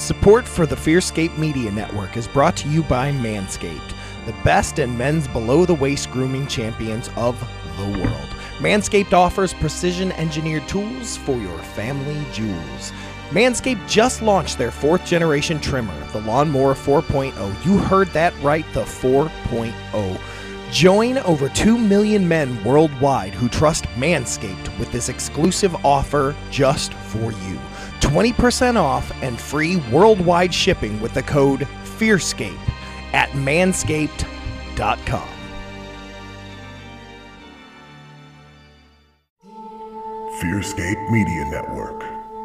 Support for the Fearscape Media Network is brought to you by Manscaped, the best in men's below the waist grooming champions of the world. Manscaped offers precision engineered tools for your family jewels. Manscaped just launched their fourth generation trimmer, the Lawnmower 4.0. You heard that right, the 4.0. Join over 2 million men worldwide who trust Manscaped with this exclusive offer just for you. 20% off and free worldwide shipping with the code FEARSCAPE at manscaped.com. Fearscape Media Network,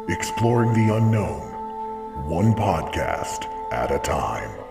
exploring the unknown, one podcast at a time.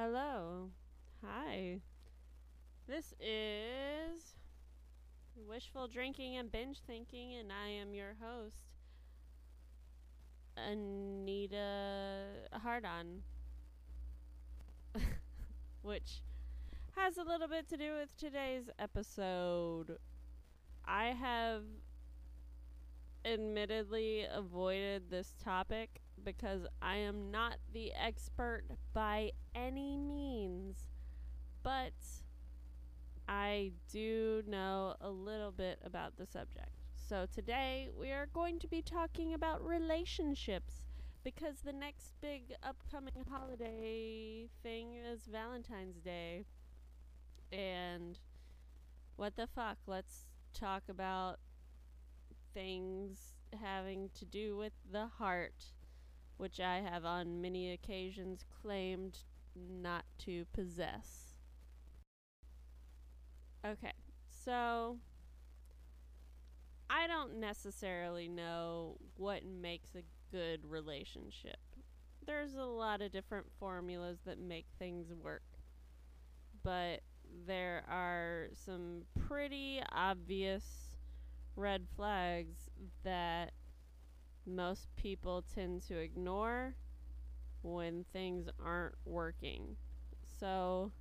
Hello. Hi. This is Wishful Drinking and Binge Thinking, and I am your host, Anita Hardon. Which has a little bit to do with today's episode. I have admittedly avoided this topic because I am not the expert by any means, but I do know a little bit about the subject. So today we are going to be talking about relationships because the next big upcoming holiday thing is Valentine's Day. And what the fuck? Let's talk about things having to do with the heart which I have on many occasions claimed not to possess. Okay, so I don't necessarily know what makes a good relationship. There's a lot of different formulas that make things work, but there are some pretty obvious red flags that most people tend to ignore when things aren't working. So,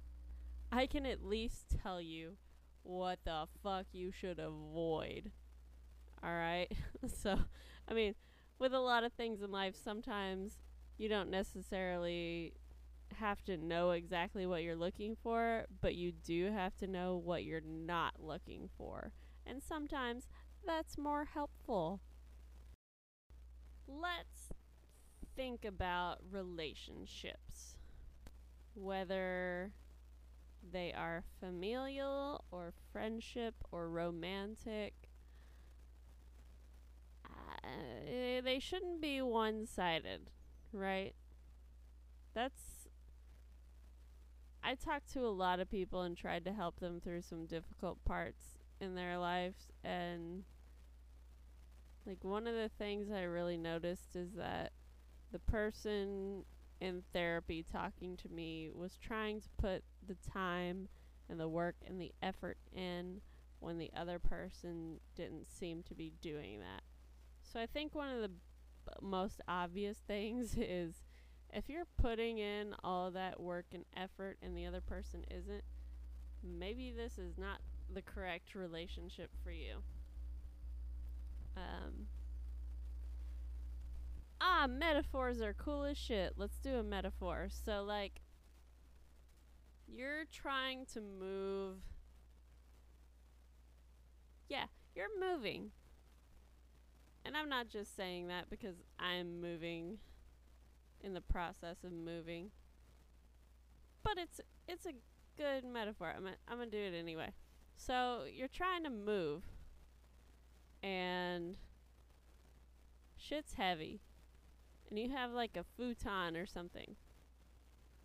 I can at least tell you what the fuck you should avoid. Alright? so, I mean, with a lot of things in life, sometimes you don't necessarily have to know exactly what you're looking for, but you do have to know what you're not looking for. And sometimes that's more helpful let's think about relationships. Whether they are familial or friendship or romantic. Uh, they shouldn't be one sided, right? That's. I talked to a lot of people and tried to help them through some difficult parts in their lives, and like one of the things I really noticed is that the person in therapy talking to me was trying to put the time and the work and the effort in when the other person didn't seem to be doing that. So I think one of the b- most obvious things is if you're putting in all that work and effort and the other person isn't, maybe this is not the correct relationship for you. Um, ah, metaphors are cool as shit. Let's do a metaphor. So, like, you're trying to move. Yeah, you're moving. And I'm not just saying that because I'm moving in the process of moving. But it's it's a good metaphor. I'm gonna, I'm to do it anyway. So, you're trying to move and shit's heavy, and you have like a futon or something.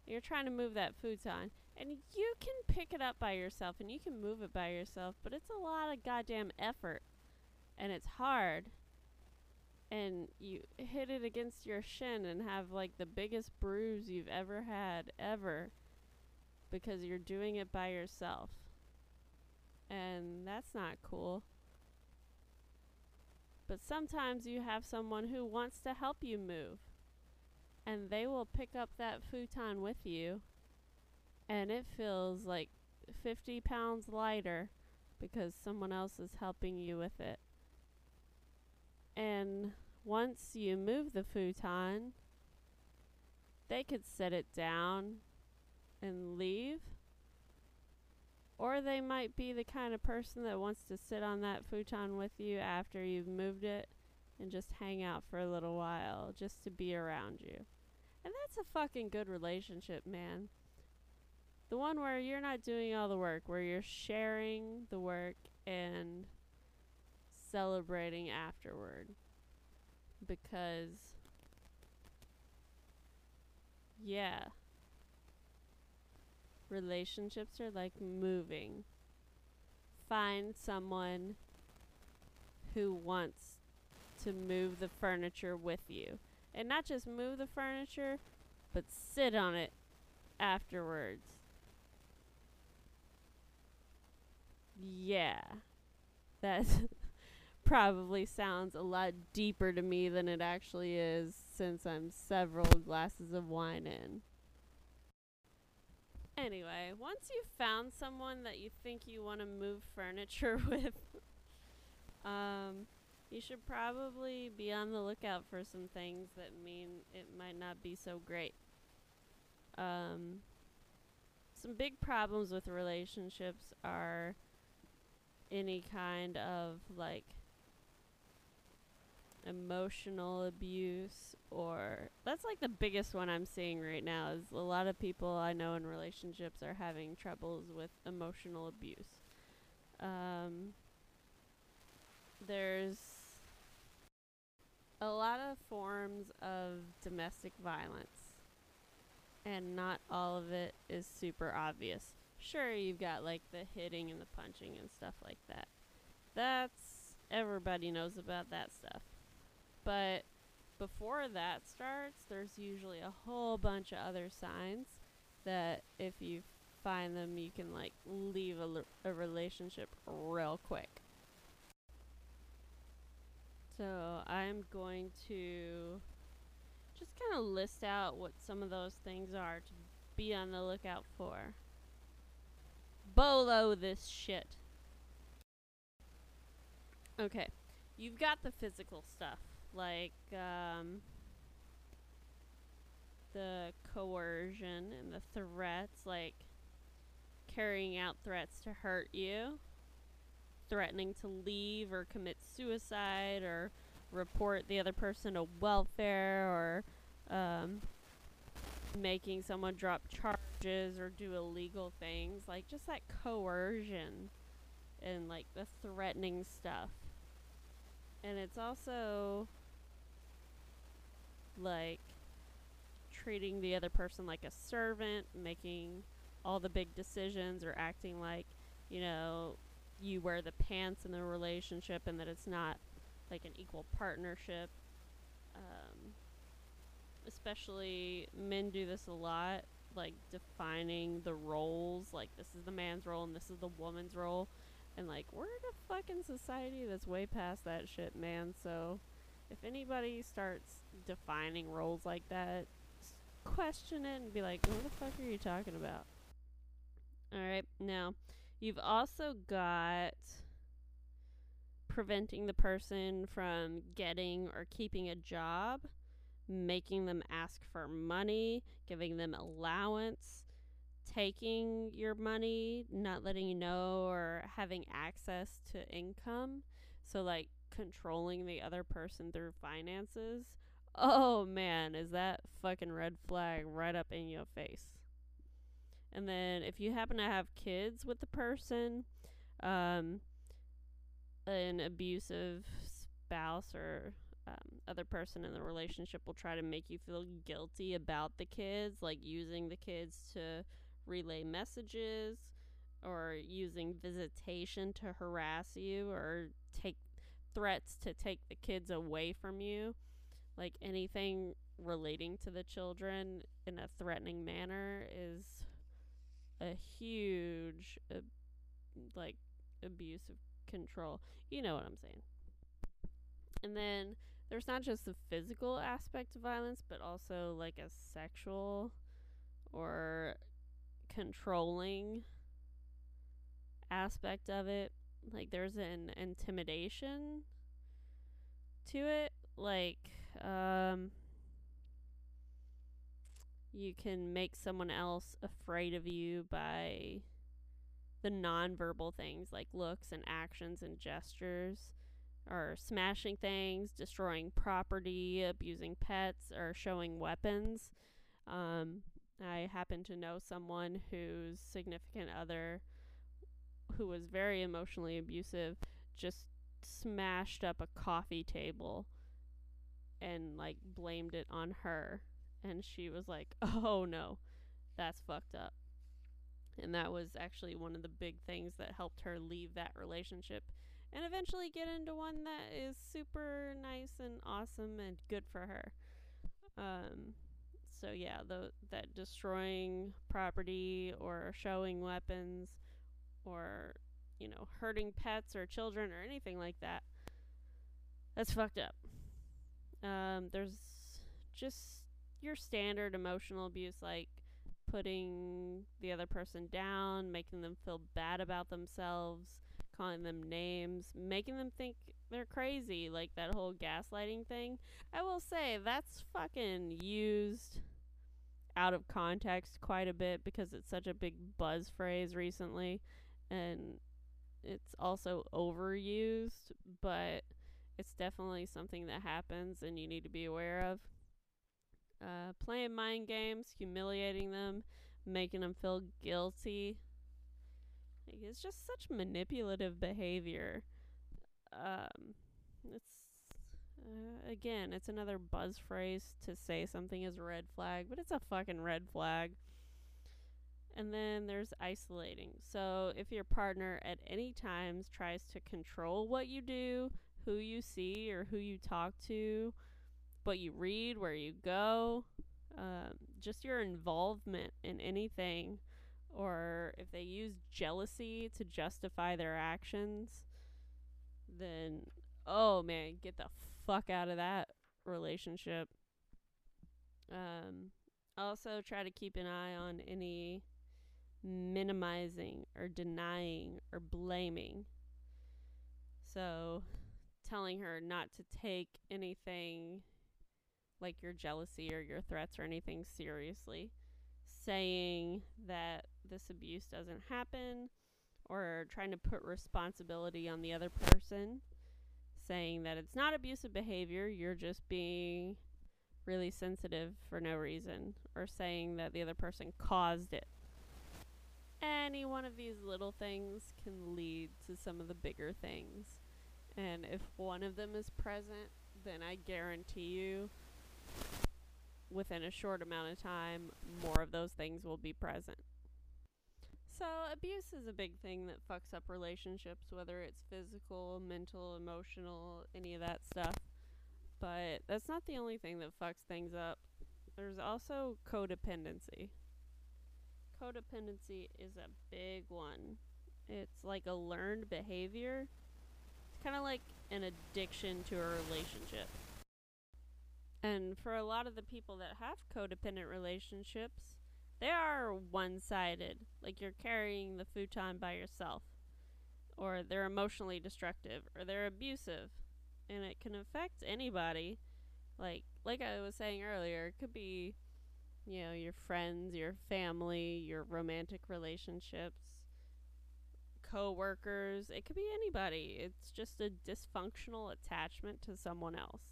You're trying to move that futon, and you can pick it up by yourself and you can move it by yourself, but it's a lot of goddamn effort, and it's hard. And you hit it against your shin and have like the biggest bruise you've ever had, ever, because you're doing it by yourself. And that's not cool. But sometimes you have someone who wants to help you move. And they will pick up that futon with you. And it feels like 50 pounds lighter because someone else is helping you with it. And once you move the futon, they could set it down and leave. Or they might be the kind of person that wants to sit on that futon with you after you've moved it and just hang out for a little while just to be around you. And that's a fucking good relationship, man. The one where you're not doing all the work, where you're sharing the work and celebrating afterward. Because, yeah, relationships are like moving. Find someone who wants to move the furniture with you. And not just move the furniture, but sit on it afterwards. Yeah. That probably sounds a lot deeper to me than it actually is since I'm several glasses of wine in. Anyway, once you've found someone that you think you want to move furniture with, um, you should probably be on the lookout for some things that mean it might not be so great. Um, some big problems with relationships are any kind of like emotional abuse or that's like the biggest one I'm seeing right now is a lot of people I know in relationships are having troubles with emotional abuse. Um, there's a lot of forms of domestic violence and not all of it is super obvious. Sure, you've got like the hitting and the punching and stuff like that. That's everybody knows about that stuff. But before that starts, there's usually a whole bunch of other signs that if you find them, you can like leave a, l- a relationship real quick. So I'm going to just kind of list out what some of those things are to be on the lookout for. Bolo this shit. Okay, you've got the physical stuff like um, the coercion and the threats, like carrying out threats to hurt you, threatening to leave or commit suicide or report the other person to welfare or um, making someone drop charges or do illegal things like just that coercion and like the threatening stuff. And it's also like treating the other person like a servant, making all the big decisions, or acting like, you know, you wear the pants in the relationship and that it's not like an equal partnership. Um, especially men do this a lot, like defining the roles, like this is the man's role and this is the woman's role. And like we're in a fucking society that's way past that shit, man. So if anybody starts defining roles like that, question it and be like, what the fuck are you talking about? Alright, now, you've also got preventing the person from getting or keeping a job, making them ask for money, giving them allowance, taking your money, not letting you know, or having access to income. So, like, controlling the other person through finances, oh man, is that fucking red flag right up in your face. And then if you happen to have kids with the person, um, an abusive spouse or um, other person in the relationship will try to make you feel guilty about the kids, like using the kids to relay messages or using visitation to harass you or take threats to take the kids away from you. Like anything relating to the children in a threatening manner is a huge uh, like abuse of control. You know what I'm saying. And then there's not just the physical aspect of violence, but also like a sexual or controlling aspect of it. Like there's an intimidation to it. Like, um, you can make someone else afraid of you by the nonverbal things like looks and actions and gestures or smashing things, destroying property, abusing pets, or showing weapons. Um, I happen to know someone whose significant other, who was very emotionally abusive, just smashed up a coffee table and like blamed it on her. And she was like, oh no, that's fucked up. And that was actually one of the big things that helped her leave that relationship and eventually get into one that is super nice and awesome and good for her. Um, so yeah, the that destroying property or showing weapons or you know hurting pets or children or anything like that. That's fucked up. Um, there's just your standard emotional abuse like putting the other person down, making them feel bad about themselves, calling them names, making them think they're crazy, like that whole gaslighting thing. I will say that's fucking used out of context quite a bit because it's such a big buzz phrase recently and it's also overused, but it's definitely something that happens and you need to be aware of. Uh, playing mind games, humiliating them, making them feel guilty. Like, it's just such manipulative behavior. Um, it's uh, again, it's another buzz phrase to say something is a red flag, but it's a fucking red flag. And then there's isolating. So if your partner at any times tries to control what you do, who you see, or who you talk to, what you read, where you go, um, just your involvement in anything, or if they use jealousy to justify their actions, then oh man, get the fuck out of that relationship. Um, also, try to keep an eye on any minimizing or denying or blaming. So, telling her not to take anything like your jealousy or your threats or anything seriously. Saying that this abuse doesn't happen or trying to put responsibility on the other person saying that it's not abusive behavior, you're just being really sensitive for no reason, or saying that the other person caused it. Any one of these little things can lead to some of the bigger things. And if one of them is present, then I guarantee you, within a short amount of time, more of those things will be present. So, abuse is a big thing that fucks up relationships, whether it's physical, mental, emotional, any of that stuff. But that's not the only thing that fucks things up. There's also codependency. Codependency is a big one. It's like a learned behavior. It's kind of like an addiction to a relationship. And for a lot of the people that have codependent relationships, they are one sided. Like you're carrying the futon by yourself. Or they're emotionally destructive. Or they're abusive. And it can affect anybody. Like like I was saying earlier, it could be you know, your friends, your family, your romantic relationships, co-workers, it could be anybody. It's just a dysfunctional attachment to someone else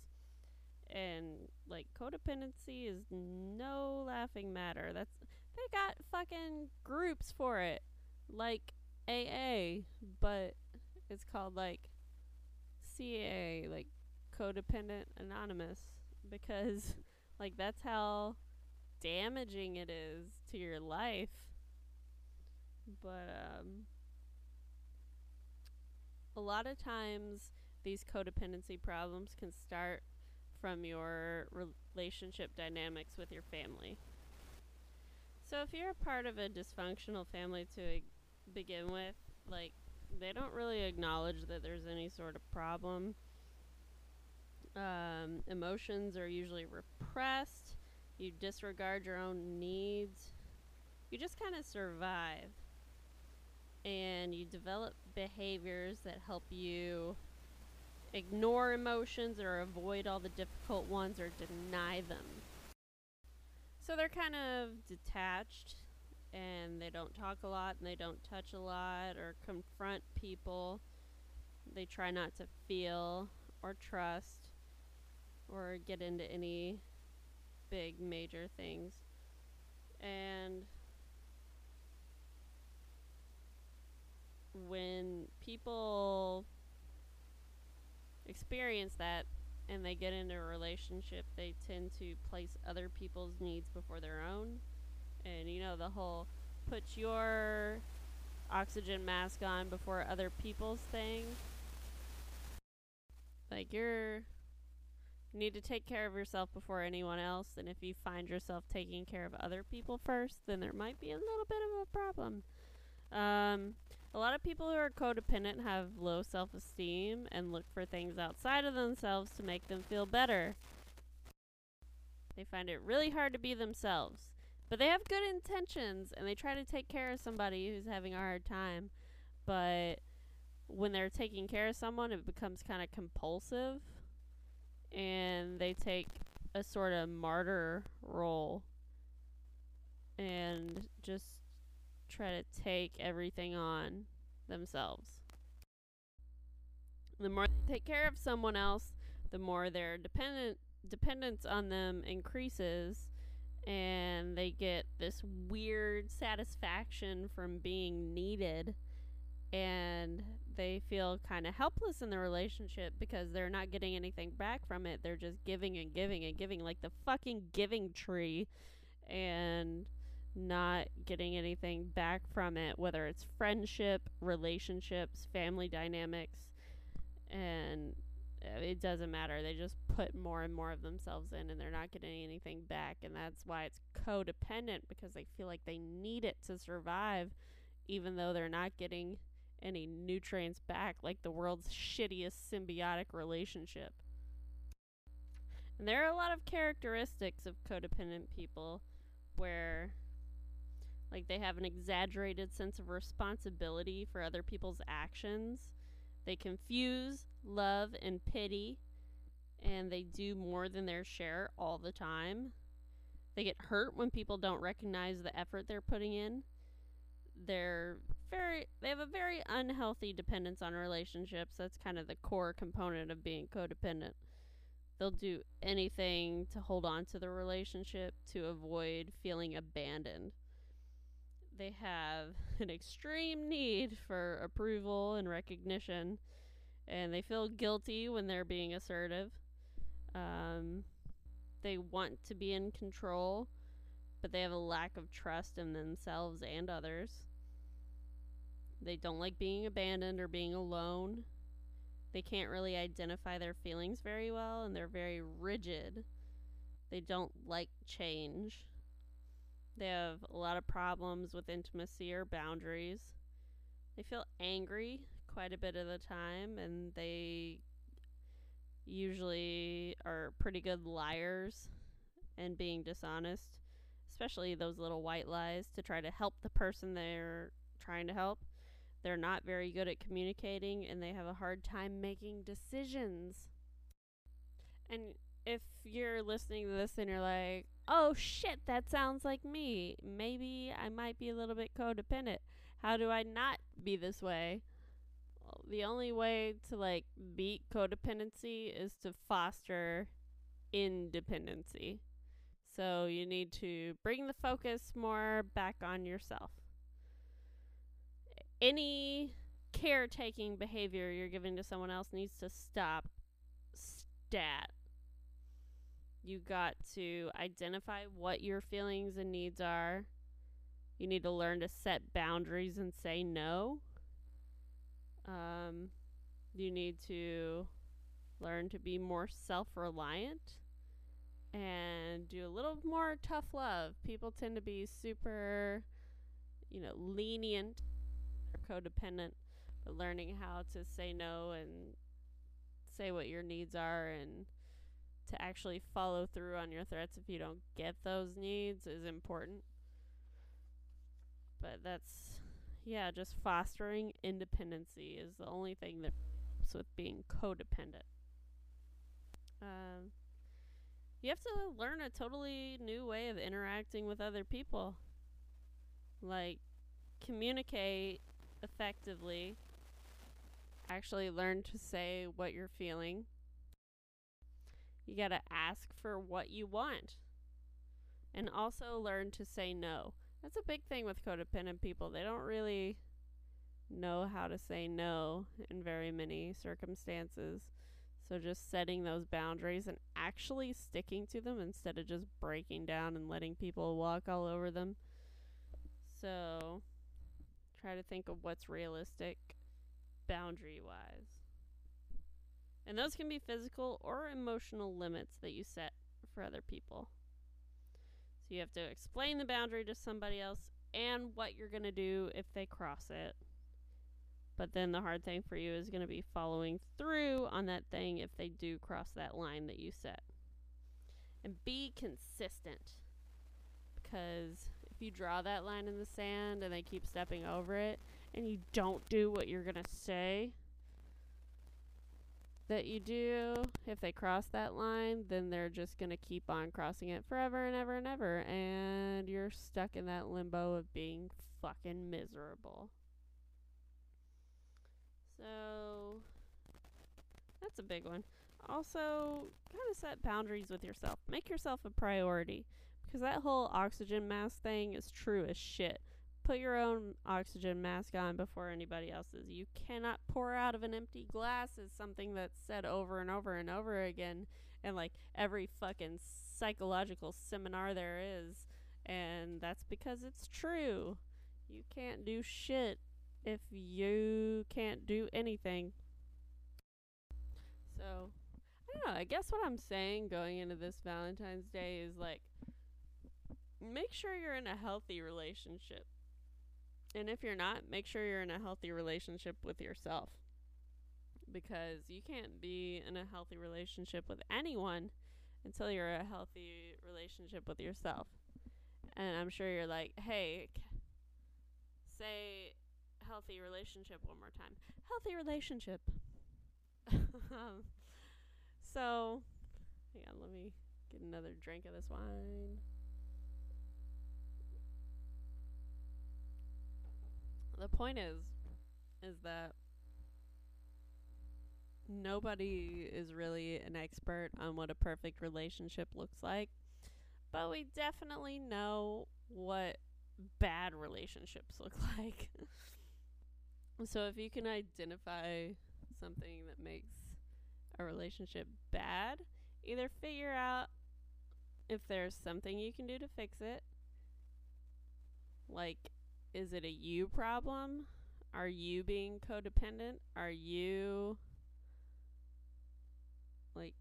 and like codependency is no laughing matter. That's they got fucking groups for it, like AA, but it's called like CA, like Codependent Anonymous because, like, that's how damaging it is to your life. But, um, a lot of times these codependency problems can start from your relationship dynamics with your family. So if you're a part of a dysfunctional family to begin with, like they don't really acknowledge that there's any sort of problem. Um, emotions are usually repressed. You disregard your own needs. You just kind of survive. And you develop behaviors that help you ignore emotions or avoid all the difficult ones or deny them. So they're kind of detached and they don't talk a lot and they don't touch a lot or confront people. They try not to feel or trust or get into any big major things. And when people experience that and they get into a relationship, they tend to place other people's needs before their own. And you know, the whole put your oxygen mask on before other people's thing. Like, you're. You need to take care of yourself before anyone else. And if you find yourself taking care of other people first, then there might be a little bit of a problem. Um, a lot of people who are codependent have low self esteem and look for things outside of themselves to make them feel better. They find it really hard to be themselves. But they have good intentions and they try to take care of somebody who's having a hard time. But when they're taking care of someone, it becomes kind of compulsive. And they take a sort of martyr role and just try to take everything on themselves. The more they take care of someone else, the more their dependent dependence on them increases and they get this weird satisfaction from being needed and they feel kind of helpless in the relationship because they're not getting anything back from it. They're just giving and giving and giving like the fucking giving tree and not getting anything back from it, whether it's friendship, relationships, family dynamics, and uh, it doesn't matter. They just put more and more of themselves in and they're not getting anything back. And that's why it's codependent because they feel like they need it to survive, even though they're not getting any nutrients back, like the world's shittiest symbiotic relationship. And there are a lot of characteristics of codependent people where like they have an exaggerated sense of responsibility for other people's actions. They confuse love and pity, and they do more than their share all the time. They get hurt when people don't recognize the effort they're putting in. They're very they have a very unhealthy dependence on relationships. That's kind of the core component of being codependent. They'll do anything to hold on to the relationship to avoid feeling abandoned they have an extreme need for approval and recognition, and they feel guilty when they're being assertive. Um, they want to be in control, but they have a lack of trust in themselves and others. They don't like being abandoned or being alone. They can't really identify their feelings very well, and they're very rigid. They don't like change. They have a lot of problems with intimacy or boundaries. They feel angry quite a bit of the time, and they usually are pretty good liars and being dishonest, especially those little white lies to try to help the person they're trying to help. They're not very good at communicating and they have a hard time making decisions. And if you're listening to this and you're like, oh shit, that sounds like me. Maybe I might be a little bit codependent. How do I not be this way? Well, the only way to like beat codependency is to foster independency. So you need to bring the focus more back on yourself. Any caretaking behavior you're giving to someone else needs to stop stat. You got to identify what your feelings and needs are. You need to learn to set boundaries and say no. Um, you need to learn to be more self reliant and do a little more tough love. People tend to be super, you know, lenient, codependent, but learning how to say no and say what your needs are and to actually follow through on your threats if you don't get those needs is important. But that's, yeah, just fostering independency is the only thing that helps with being codependent. Um, you have to learn a totally new way of interacting with other people. Like, communicate effectively. Actually, learn to say what you're feeling. You gotta ask for what you want. And also learn to say no. That's a big thing with codependent people. They don't really know how to say no in very many circumstances. So just setting those boundaries and actually sticking to them instead of just breaking down and letting people walk all over them. So try to think of what's realistic boundary wise. And those can be physical or emotional limits that you set for other people. So you have to explain the boundary to somebody else and what you're going to do if they cross it. But then the hard thing for you is going to be following through on that thing if they do cross that line that you set. And be consistent. Because you draw that line in the sand and they keep stepping over it and you don't do what you're to say that you do, if they cross that line, then they're just going to keep on crossing it forever and ever and ever. And you're stuck in that limbo of being fucking miserable. So that's a big one. Also, kind of set boundaries with yourself. Make yourself a priority because that whole oxygen mask thing is true as shit. Put your own oxygen mask on before anybody else's. You cannot pour out of an empty glass is something that's said over and over and over again and like every fucking psychological seminar there is. And that's because it's true. You can't do shit if you can't do anything. So, I don't know. I guess what I'm saying going into this Valentine's Day is like, make sure you're in a healthy relationship. And if you're not, make sure you're in a healthy relationship with yourself. Because you can't be in a healthy relationship with anyone until you're a healthy relationship with yourself. And I'm sure you're like, hey, say healthy relationship one more time. Healthy relationship. um, so, hang on, let me get another drink of this wine. The point is, is that nobody is really an expert on what a perfect relationship looks like, but we definitely know what bad relationships look like. So if you can identify something that makes a relationship bad, either figure out if there's something you can do to fix it. Like, is it a you problem? Are you being codependent? Are you like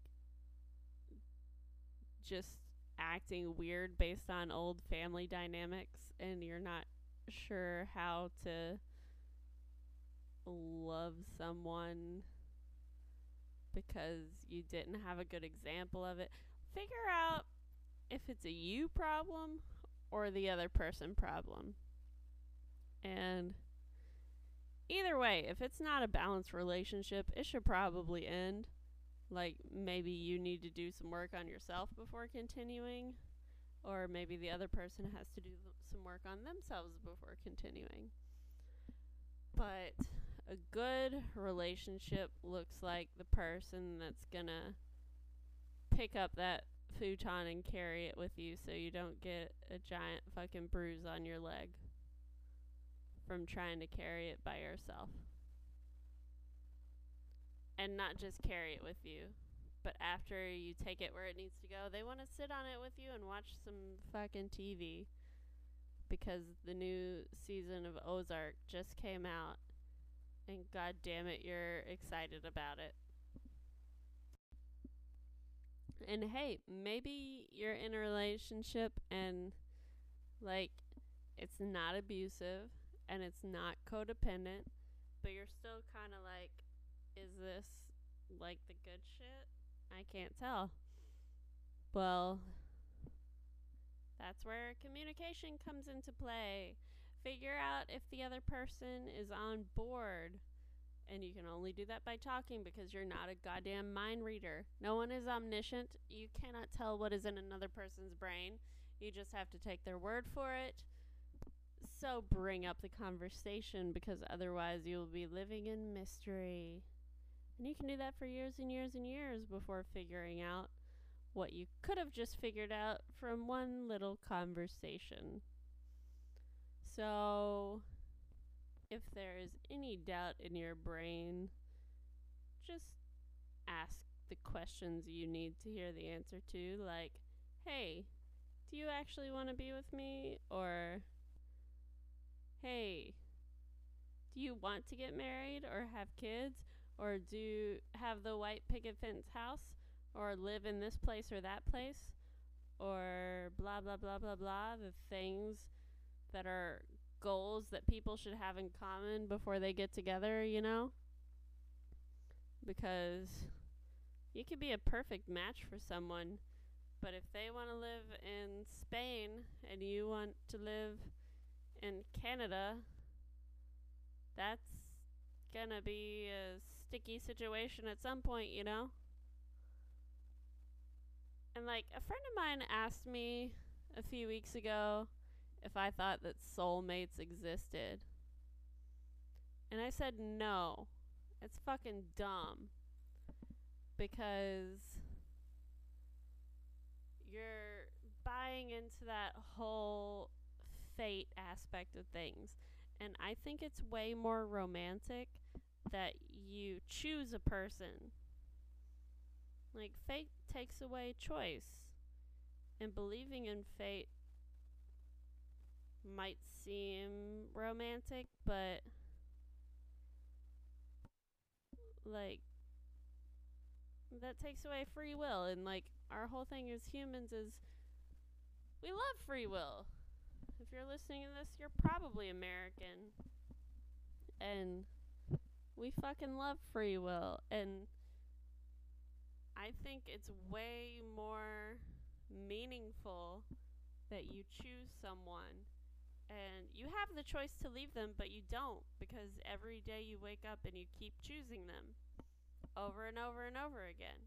just acting weird based on old family dynamics and you're not sure how to love someone because you didn't have a good example of it. Figure out if it's a you problem or the other person problem. And either way, if it's not a balanced relationship, it should probably end. Like maybe you need to do some work on yourself before continuing, or maybe the other person has to do some work on themselves before continuing. But a good relationship looks like the person that's gonna pick up that futon and carry it with you so you don't get a giant fucking bruise on your leg from trying to carry it by yourself. And not just carry it with you, But after you take it where it needs to go, they want to sit on it with you and watch some fucking TV because the new season of Ozark just came out and god damn it you're excited about it. And hey, maybe you're in a relationship and like it's not abusive and it's not codependent, but you're still kind of like is this like the good shit? I can't tell. Well, that's where communication comes into play. Figure out if the other person is on board. And you can only do that by talking because you're not a goddamn mind reader. No one is omniscient. You cannot tell what is in another person's brain. You just have to take their word for it. So bring up the conversation because otherwise you'll be living in mystery. And you can do that for years and years and years before figuring out what you could have just figured out from one little conversation. So, if there is any doubt in your brain, just ask the questions you need to hear the answer to, like, hey, do you actually want to be with me? Or, hey, do you want to get married or have kids? Or do have the white picket fence house? or live in this place or that place or blah blah blah blah blah the things that are goals that people should have in common before they get together, you know? Because you could be a perfect match for someone, but if they want to live in Spain and you want to live in Canada, that's gonna be a sticky situation at some point, you know? And like a friend of mine asked me a few weeks ago if I thought that soulmates existed. And I said no. It's fucking dumb. Because you're buying into that whole fate aspect of things. And I think it's way more romantic that you choose a person like, fate takes away choice. And believing in fate might seem romantic, but like that takes away free will and like our whole thing as humans is we love free will. If you're listening to this, you're probably American. And we fucking love free will and I think it's way more meaningful that you choose someone and you have the choice to leave them, but you don't because every day you wake up and you keep choosing them over and over and over again.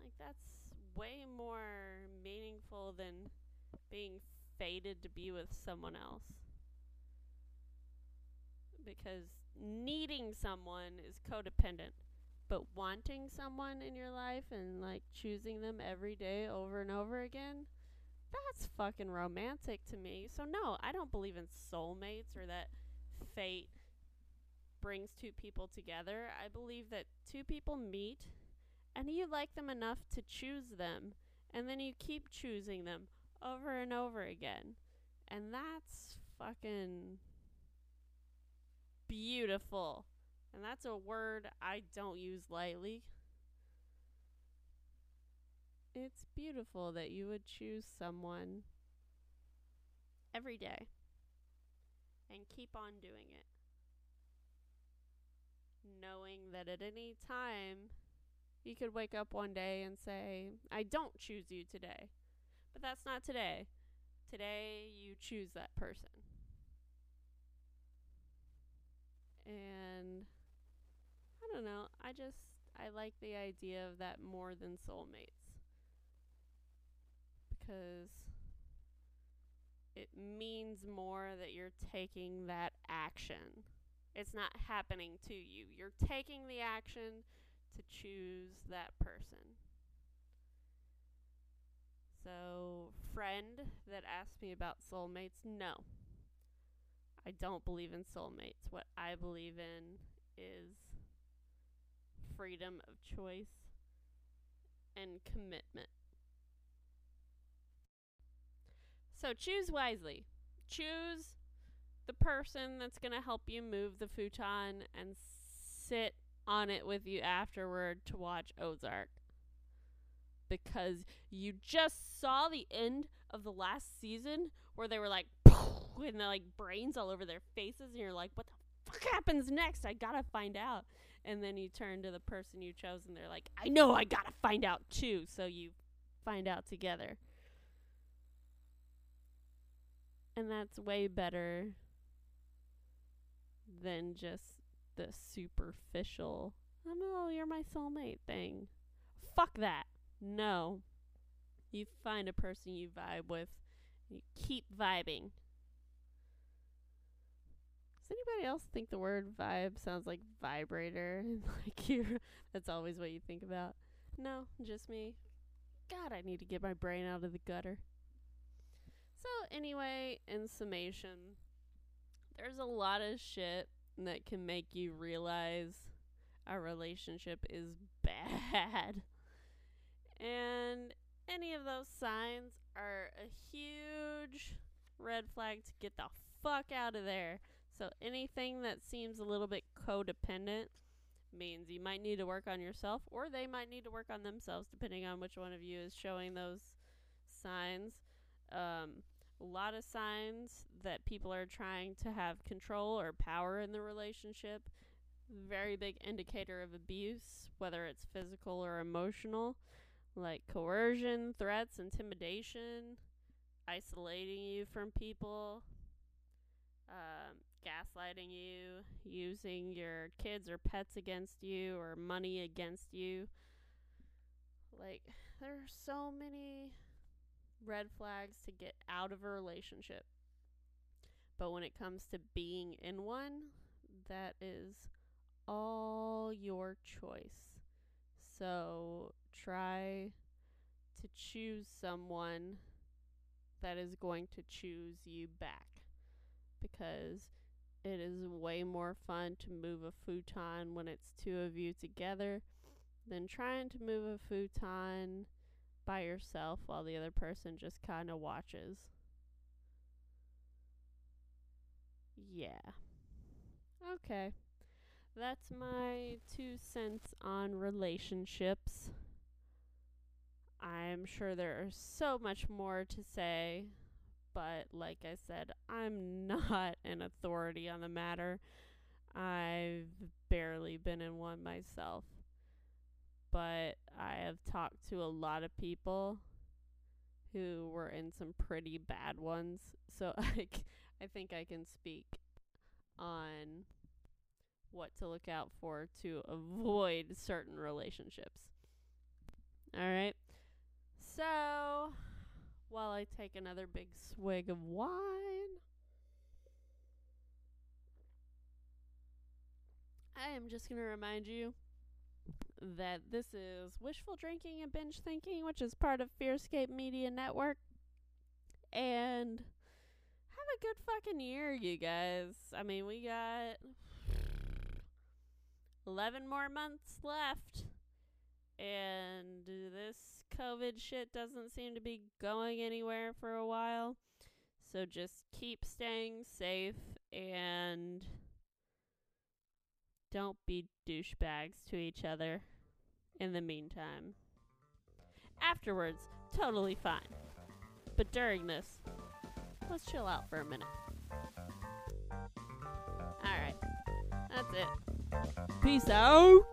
Like, that's way more meaningful than being fated to be with someone else. Because needing someone is codependent. But wanting someone in your life and like choosing them every day over and over again, that's fucking romantic to me. So no, I don't believe in soulmates or that fate brings two people together. I believe that two people meet and you like them enough to choose them and then you keep choosing them over and over again. And that's fucking beautiful. And that's a word I don't use lightly. It's beautiful that you would choose someone every day and keep on doing it. Knowing that at any time you could wake up one day and say, I don't choose you today. But that's not today. Today you choose that person. And I don't know. I just I like the idea of that more than soulmates. Because it means more that you're taking that action. It's not happening to you. You're taking the action to choose that person. So, friend that asked me about soulmates, no. I don't believe in soulmates. What I believe in is freedom of choice and commitment. So choose wisely. Choose the person that's going to help you move the futon and sit on it with you afterward to watch Ozark. Because you just saw the end of the last season where they were like, and they're like brains all over their faces, and you're like, what the fuck happens next? I gotta find out. And then you turn to the person you chose, and they're like, I know, I gotta find out too. So you find out together. And that's way better than just the superficial, oh no, you're my soulmate thing. Fuck that. No. You find a person you vibe with, you keep vibing. Does anybody else think the word vibe sounds like vibrator? like you that's always what you think about? No, just me. God, I need to get my brain out of the gutter. So anyway, in summation, there's a lot of shit that can make you realize a relationship is bad. And any of those signs are a huge red flag to get the fuck out of there. So anything that seems a little bit codependent means you might need to work on yourself or they might need to work on themselves depending on which one of you is showing those signs. Um, a lot of signs that people are trying to have control or power in the relationship. Very big indicator of abuse, whether it's physical or emotional, like coercion, threats, intimidation, isolating you from people, um, gaslighting you, using your kids or pets against you or money against you. Like, there are so many red flags to get out of a relationship. But when it comes to being in one, that is all your choice. So try to choose someone that is going to choose you back because it is way more fun to move a futon when it's two of you together than trying to move a futon by yourself while the other person just kind of watches. Yeah. Okay. That's my two cents on relationships. I'm sure there is so much more to say, but like I said, I'm not an authority on the matter. I've barely been in one myself but I have talked to a lot of people who were in some pretty bad ones. So I, c- I think I can speak on what to look out for to avoid certain relationships. All right. So, while I take another big swig of wine, I am just going to remind you that this is Wishful Drinking and Binge Thinking, which is part of Fearscape Media Network. And have a good fucking year, you guys. I mean, we got 11 more months left. And this COVID shit doesn't seem to be going anywhere for a while. So just keep staying safe and don't be douchebags to each other in the meantime. Afterwards, totally fine. But during this, let's chill out for a minute. Alright, that's it. Peace out!